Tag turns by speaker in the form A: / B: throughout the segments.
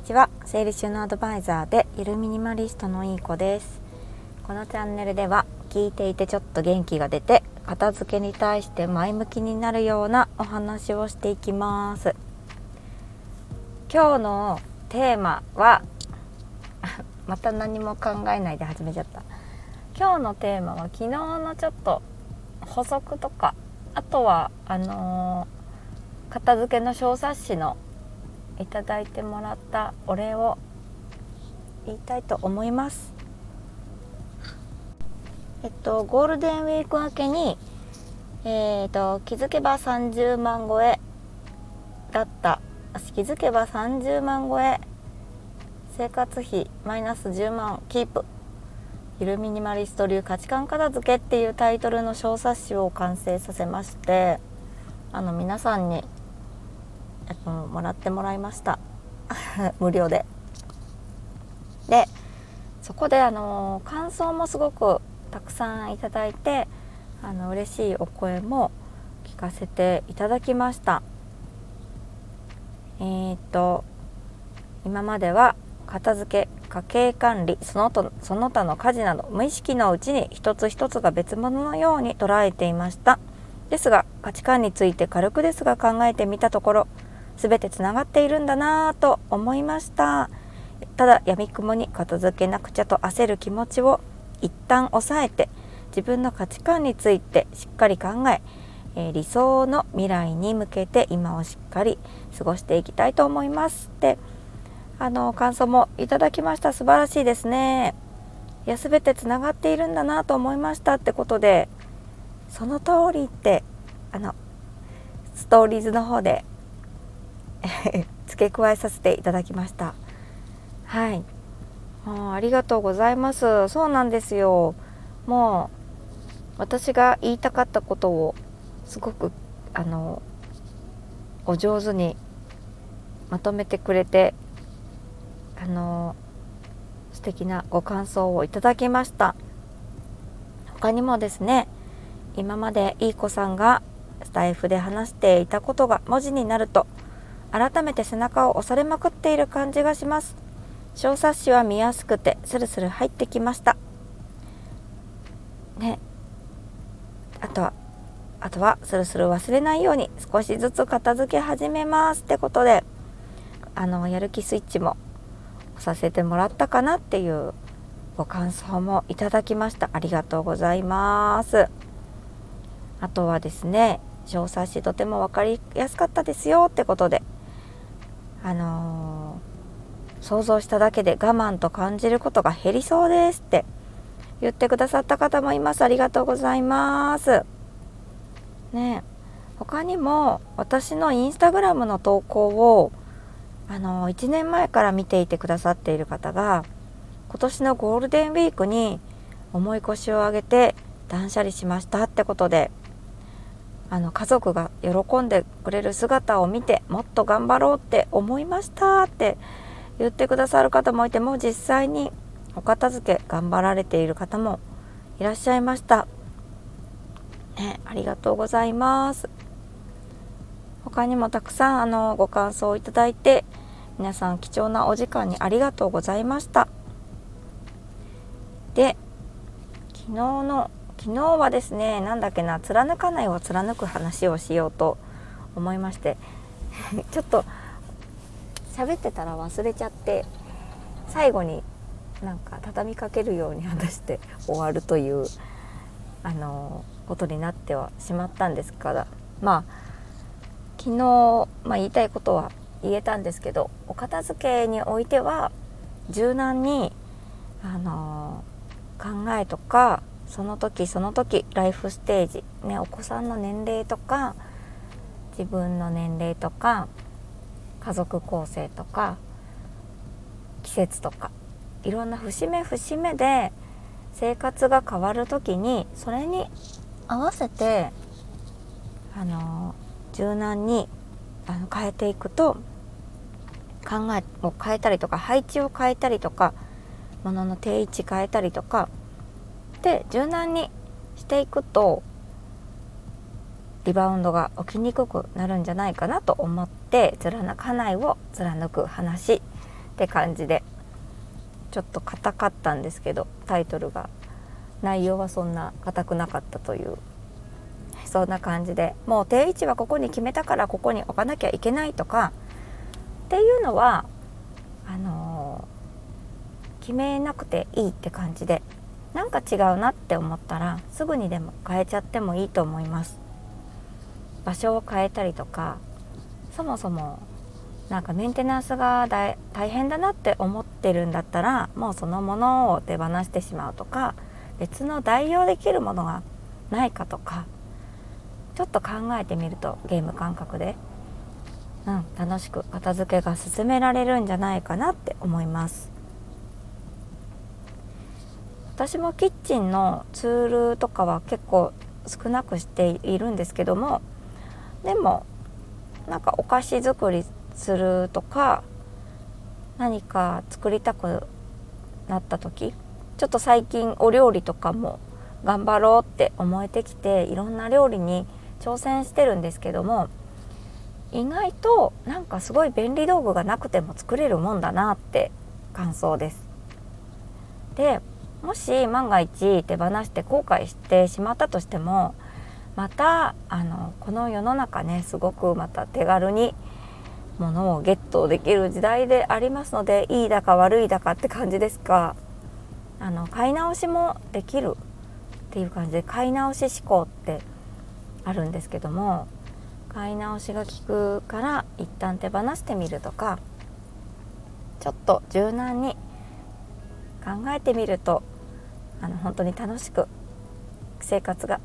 A: にちは。整理収納アドバイザーでゆるミニマリストのいい子です。このチャンネルでは聞いていてちょっと元気が出て片付けに対して前向きになるようなお話をしていきます。今日のテーマは また何も考えないで始めちゃった。今日のテーマは昨日のちょっと補足とかあとはあのー、片付けの小冊子のいただいてもらったお礼を言いたいと思います。えっとゴールデンウィーク明けにえー、っと気づけば30万超えだった。気づけば30万超え生活費マイナス10万キープ。ゆるミニマリスト流価値観片付けっていうタイトルの小冊子を完成させましてあの皆さんに、えっと、もらってもらいました 無料で。でそこであの感想もすごくたくさんいただいてあの嬉しいお声も聞かせていただきました。えー、っと今までは片付け家計管理そのとその他の家事など無意識のうちに一つ一つが別物のように捉えていましたですが価値観について軽くですが考えてみたところ全てつながっているんだなぁと思いました。ただ闇雲に片付けなくちゃと焦る気持ちを一旦抑えて自分の価値観についてしっかり考ええ理想の未来に向けて今をしっかり過ごしていきたいと思いますって。あの感想もいただきました。素晴らしいですね。いや全てつながっているんだなと思いましたってことでその通りってあのストーリーズの方で 付け加えさせていただきました。はい。あありがとうございます。そうなんですよ。もう私が言いたかったことをすごくあのお上手にまとめてくれてあの素敵なご感想をいただきました。他にもですね今までいい子さんがスタイフで話していたことが文字になると改めて背中を押されまくっている感じがします。小冊子は見やすくてスルスル入ってきました。ね。あとはあとはスルスル忘れないように少しずつ片付け始めますってことであのやる気スイッチもさせてもらったかなっていうご感想もいただきました。ありがとうございます。あとはですね小冊子とても分かりやすかったですよってことであのー、想像しただけで我慢と感じることが減りそうですって言ってくださった方もいます。ありがとうございます。ね他にも私のインスタグラムの投稿をあの1年前から見ていてくださっている方が今年のゴールデンウィークに重い腰を上げて断捨離しましたってことであの家族が喜んでくれる姿を見てもっと頑張ろうって思いましたって言ってくださる方もいてもう実際にお片付け頑張られている方もいらっしゃいました。ね、ありがとうございます。他にもたくさんあのご感想をいただいて皆さん貴重なお時間にありがとうございましたで昨日の昨日はですね何だっけな貫かないを貫く話をしようと思いまして ちょっと喋ってたら忘れちゃって最後になんか畳みかけるように話して 終わるというあのことになってはしまったんですからまあ昨日、まあ、言いたいことは言えたんですけどお片付けにおいては柔軟に、あの、考えとかその時その時ライフステージ、ね、お子さんの年齢とか自分の年齢とか家族構成とか季節とかいろんな節目節目で生活が変わる時にそれに合わせてあの柔軟にあの変えていくと考えを変えたりとか配置を変えたりとか物の定位置変えたりとかで柔軟にしていくとリバウンドが起きにくくなるんじゃないかなと思って貫かないを貫く話って感じでちょっと硬かったんですけどタイトルが内容はそんな硬くなかったというそんな感じでもう定位置はここに決めたからここに置かなきゃいけないとかっていうのはあのー、決めなくていいって感じでなんか違うなって思ったらすぐにでも変えちゃってもいいと思います。場所を変えたりとかそもそもなんかメンテナンスが大変だなって思ってるんだったらもうそのものを手放してしまうとか別の代用できるものがないかとかちょっと考えてみるとゲーム感覚で、うん、楽しく片付けが進められるんじゃないかなって思います。私もキッチンのツールとかは結構少なくしているんですけどもでもなんかお菓子作りするとか何か作りたくなった時ちょっと最近お料理とかも頑張ろうって思えてきていろんな料理に挑戦してるんですけども意外となんかすごい便利道具がなくても作れるもんだなって感想です。でもし万が一手放して後悔してしまったとしてもまたあのこの世の中ねすごくまた手軽に物をゲットできる時代でありますのでいいだか悪いだかって感じですがあの買い直しもできるっていう感じで買い直し思考ってあるんですけども買い直しが効くから一旦手放してみるとかちょっと柔軟に考えてみるとあの本当に楽しく生活が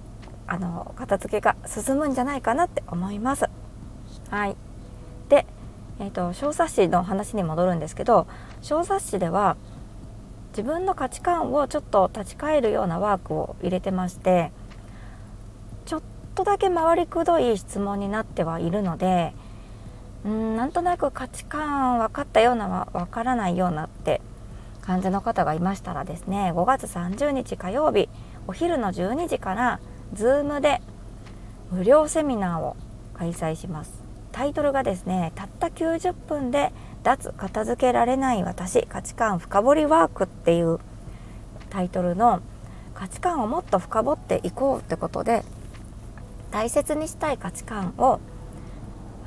A: あの片付けが進むんじゃないかなって思います。はい、で、えーと、小冊子の話に戻るんですけど小冊子では自分の価値観をちょっと立ち返るようなワークを入れてましてちょっとだけ回りくどい質問になってはいるのでうんなんとなく価値観分かったような分からないようなって感じの方がいましたらですね5月30日火曜日お昼の12時から Zoom で無料セミナーを開催しますタイトルがですねたった90分で脱片付けられない私価値観深掘りワークっていうタイトルの価値観をもっと深掘っていこうってことで大切にしたい価値観を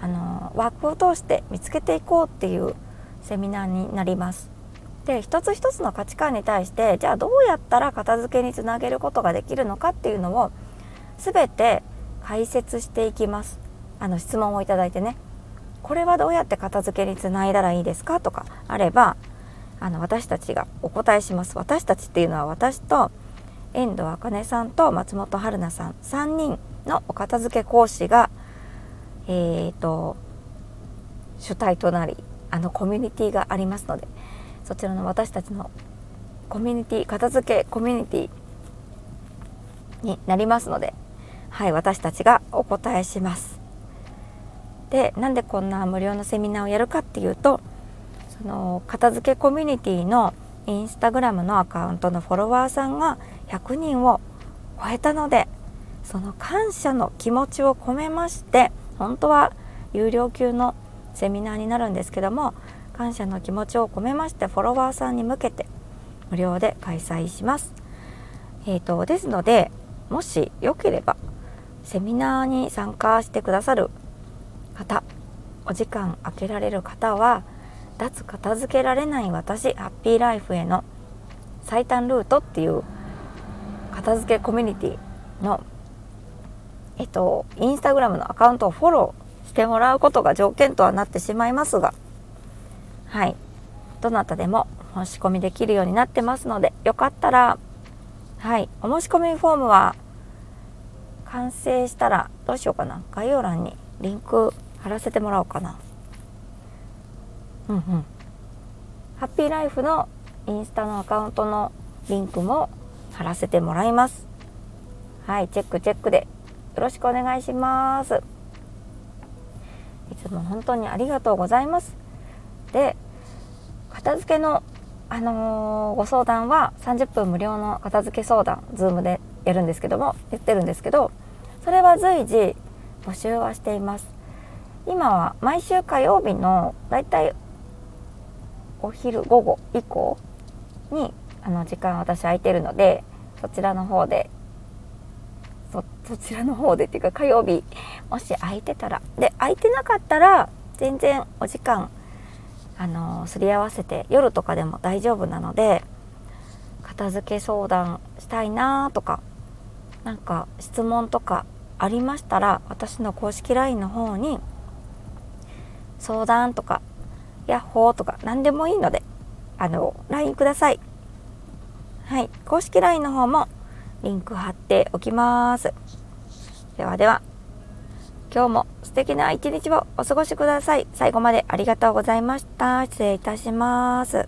A: あのワークを通して見つけていこうっていうセミナーになります。で一つ一つの価値観に対してじゃあどうやったら片付けにつなげることができるのかっていうのを全て解説していきます。あの質問をいただいてね。これはどうやって片付けにつないだらいいですかとかあればあの私たちがお答えします。私たちっていうのは私と遠藤茜さんと松本春菜さん3人のお片付け講師がえーと主体となりあのコミュニティがありますのでそちらの私たちのコミュニティ片付けコミュニティになりますのではい私たちがお答えします。でなんでこんな無料のセミナーをやるかっていうとその片付けコミュニティのインスタグラムのアカウントのフォロワーさんが100人を超えたのでその感謝の気持ちを込めまして本当は有料級のセミナーになるんですけども感謝の気持ちを込めましてフォロワーさんに向けて無料で開催します。えーとですのでもしよければセミナーに参加してくださる方お時間空けられる方は脱片付けられない私ハッピーライフへの最短ルートっていう片付けコミュニティのえっとインスタグラムのアカウントをフォローしてもらうことが条件とはなってしまいますがはい。どなたでも申し込みできるようになってますのでよかったらはい。お申し込みフォームは完成したらどうしようかな。概要欄にリンク貼らせてもらおうかな。うんうん。ハッピーライフのインスタのアカウントのリンクも貼らせてもらいます。はい。チェックチェックでよろしくお願いします。いつも本当にありがとうございます。で片付けのあのー、ご相談は30分無料の片付け相談 Zoom でやるんですけども言ってるんですけどそれは随時募集はしています。今は毎週火曜日のだいたいお昼午後以降にあの時間私空いてるのでそちらの方でそそちらの方でっていうか火曜日もし空いてたらで空いてなかったら全然お時間あのすり合わせて夜とかでも大丈夫なので片付け相談したいなとかなんか質問とかありましたら私の公式 LINE の方に相談とかヤッホーとか何でもいいのであの LINE ください。はい。公式 LINE の方もリンク貼っておきます。ではでは今日も素敵な一日をお過ごしください。最後までありがとうございました。失礼いたします。